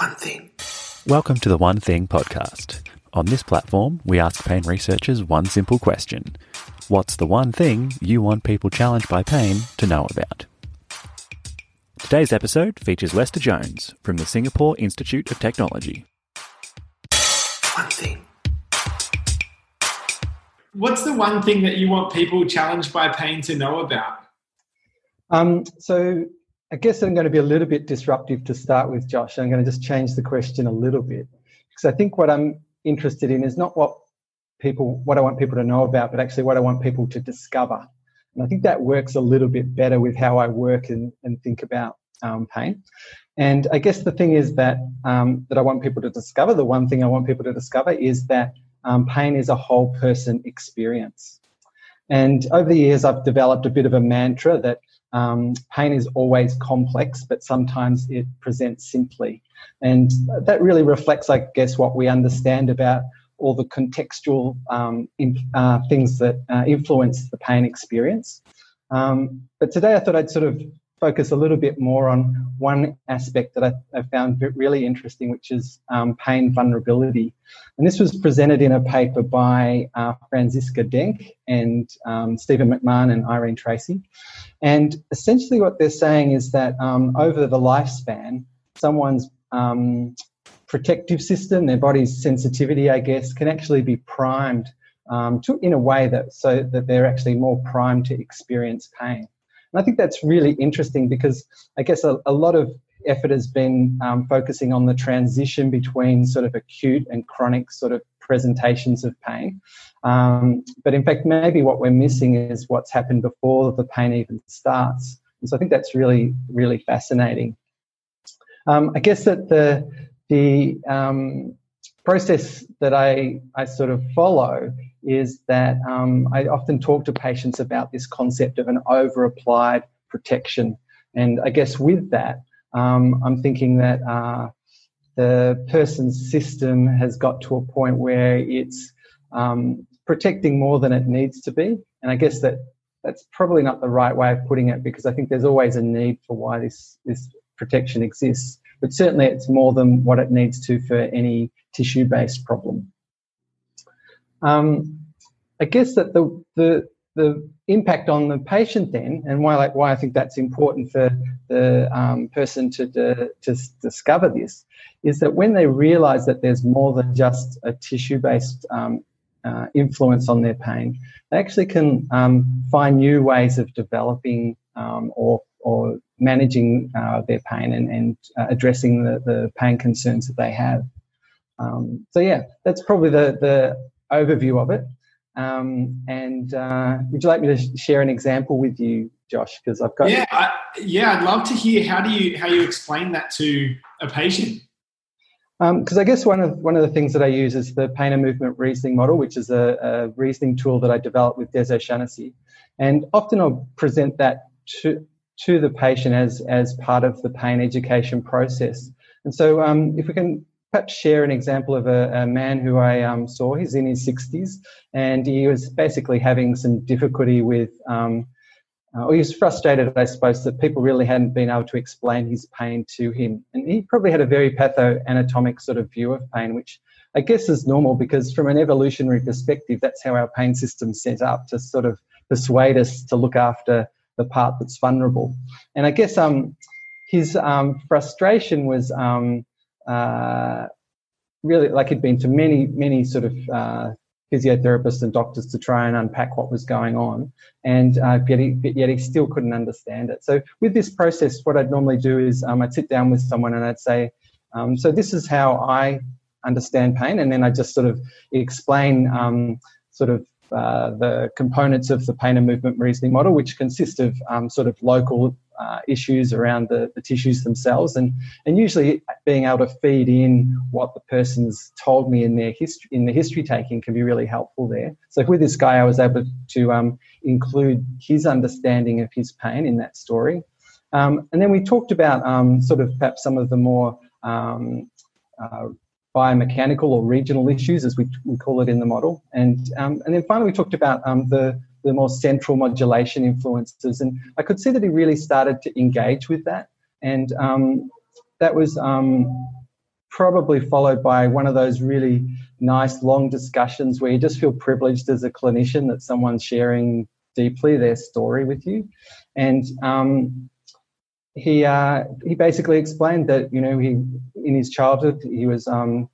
One thing. Welcome to the One Thing podcast. On this platform, we ask pain researchers one simple question What's the one thing you want people challenged by pain to know about? Today's episode features Lester Jones from the Singapore Institute of Technology. One thing. What's the one thing that you want people challenged by pain to know about? Um, so I guess I'm going to be a little bit disruptive to start with, Josh. I'm going to just change the question a little bit because I think what I'm interested in is not what people, what I want people to know about, but actually what I want people to discover. And I think that works a little bit better with how I work and, and think about um, pain. And I guess the thing is that um, that I want people to discover. The one thing I want people to discover is that um, pain is a whole person experience. And over the years, I've developed a bit of a mantra that um, pain is always complex, but sometimes it presents simply. And that really reflects, I guess, what we understand about all the contextual um, in, uh, things that uh, influence the pain experience. Um, but today I thought I'd sort of focus a little bit more on one aspect that I, I found really interesting, which is um, pain vulnerability. And this was presented in a paper by uh, Franziska Denk and um, Stephen McMahon and Irene Tracey. And essentially, what they're saying is that um, over the lifespan, someone's um, protective system, their body's sensitivity, I guess, can actually be primed um, to, in a way that so that they're actually more primed to experience pain. And I think that's really interesting because I guess a, a lot of effort has been um, focusing on the transition between sort of acute and chronic sort of presentations of pain. Um, but in fact, maybe what we're missing is what's happened before the pain even starts. And so I think that's really, really fascinating. Um, I guess that the the um, process that I, I sort of follow is that um, I often talk to patients about this concept of an over applied protection. And I guess with that, um, I'm thinking that uh, the person's system has got to a point where it's um, protecting more than it needs to be. And I guess that that's probably not the right way of putting it because I think there's always a need for why this, this protection exists. But certainly it's more than what it needs to for any tissue based problem. Um, I guess that the, the, the impact on the patient then, and why, like, why I think that's important for the um, person to, to, to discover this, is that when they realize that there's more than just a tissue based um, uh, influence on their pain, they actually can um, find new ways of developing um, or, or managing uh, their pain and, and uh, addressing the, the pain concerns that they have. Um, so yeah, that's probably the, the overview of it. Um, and uh, would you like me to share an example with you, Josh? Because I've got yeah, I, yeah. I'd love to hear how do you how you explain that to a patient. Because um, I guess one of one of the things that I use is the pain and movement reasoning model, which is a, a reasoning tool that I developed with Des O'Shaughnessy, and often I'll present that to to the patient as as part of the pain education process. And so, um, if we can perhaps share an example of a, a man who I um, saw. He's in his 60s and he was basically having some difficulty with, um, uh, or he was frustrated, I suppose, that people really hadn't been able to explain his pain to him. And he probably had a very pathoanatomic sort of view of pain, which I guess is normal because from an evolutionary perspective, that's how our pain system's set up to sort of persuade us to look after the part that's vulnerable. And I guess um, his um, frustration was um, uh, really like he'd been to many, many sort of uh, physiotherapists and doctors to try and unpack what was going on, and uh, yet, he, yet he still couldn't understand it. So with this process, what I'd normally do is um, I'd sit down with someone and I'd say, um, "So this is how I understand pain," and then I just sort of explain um, sort of uh, the components of the pain and movement reasoning model, which consist of um, sort of local uh, issues around the, the tissues themselves, and and usually being able to feed in what the person's told me in their history in the history taking can be really helpful there. So with this guy, I was able to um, include his understanding of his pain in that story, um, and then we talked about um, sort of perhaps some of the more um, uh, biomechanical or regional issues, as we, we call it in the model. And, um, and then finally, we talked about um, the, the more central modulation influences. And I could see that he really started to engage with that. And um, that was um, probably followed by one of those really nice long discussions where you just feel privileged as a clinician that someone's sharing deeply their story with you. And um, he uh, he basically explained that you know he in his childhood he was um,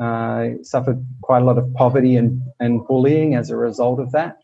uh, suffered quite a lot of poverty and, and bullying as a result of that.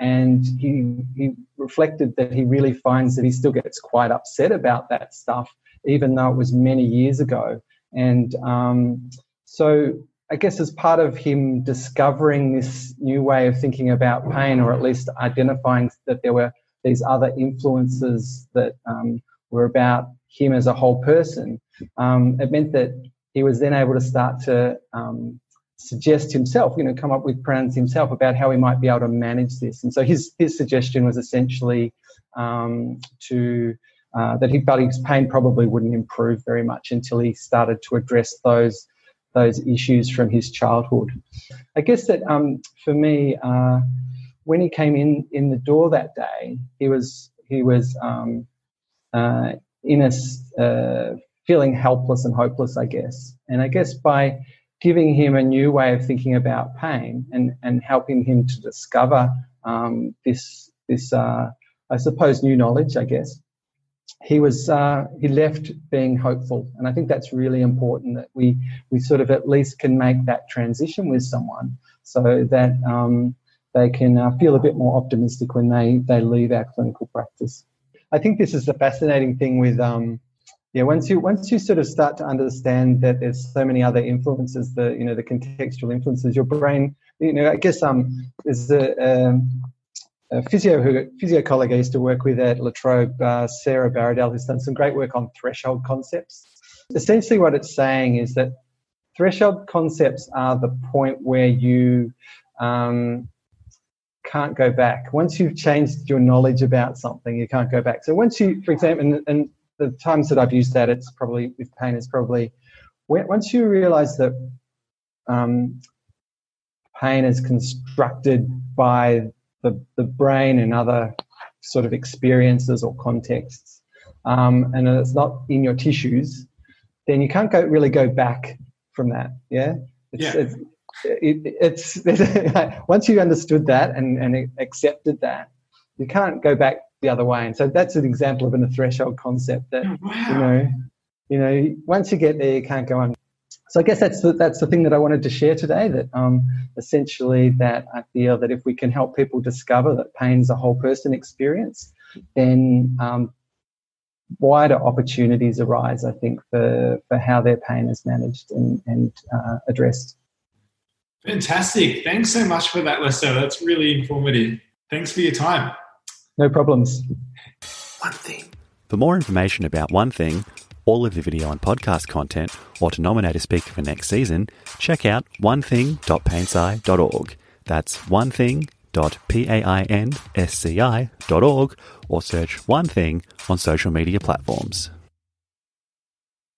And he, he reflected that he really finds that he still gets quite upset about that stuff, even though it was many years ago. And um, so I guess as part of him discovering this new way of thinking about pain, or at least identifying that there were these other influences that um, were about him as a whole person, um, it meant that he was then able to start to um, suggest himself, you know, come up with plans himself about how he might be able to manage this. And so his his suggestion was essentially um, to uh, that he felt his pain probably wouldn't improve very much until he started to address those those issues from his childhood. I guess that um, for me, uh, when he came in in the door that day, he was he was um, uh, in a uh, feeling helpless and hopeless, I guess. And I guess by giving him a new way of thinking about pain and, and helping him to discover um, this, this uh, I suppose, new knowledge, I guess, he was uh, he left being hopeful, and I think that's really important that we we sort of at least can make that transition with someone so that um, they can uh, feel a bit more optimistic when they they leave our clinical practice. I think this is the fascinating thing with um, yeah once you once you sort of start to understand that there's so many other influences the you know the contextual influences your brain you know i guess um there's a, a, a physio who physio colleague i used to work with at la trobe uh, sarah Barradell, who's done some great work on threshold concepts. Essentially what it's saying is that threshold concepts are the point where you um, can't go back. Once you've changed your knowledge about something, you can't go back. So once you, for example, and, and the times that I've used that, it's probably with pain is probably once you realize that um, pain is constructed by the, the brain and other sort of experiences or contexts, um, and it's not in your tissues, then you can't go really go back from that. Yeah, it's, yeah. It's, it, it's once you understood that and, and accepted that, you can't go back the other way. And so that's an example of a threshold concept that oh, wow. you know, you know, once you get there, you can't go on. So I guess that's the, that's the thing that I wanted to share today. That um, essentially that I feel that if we can help people discover that pain is a whole person experience, then um, wider opportunities arise. I think for for how their pain is managed and and uh, addressed. Fantastic! Thanks so much for that, Lester. That's really informative. Thanks for your time. No problems. One thing. For more information about One Thing, all of the video and podcast content, or to nominate a speaker for next season, check out onething.painsci.org. That's onething.painsci.org or search One Thing on social media platforms.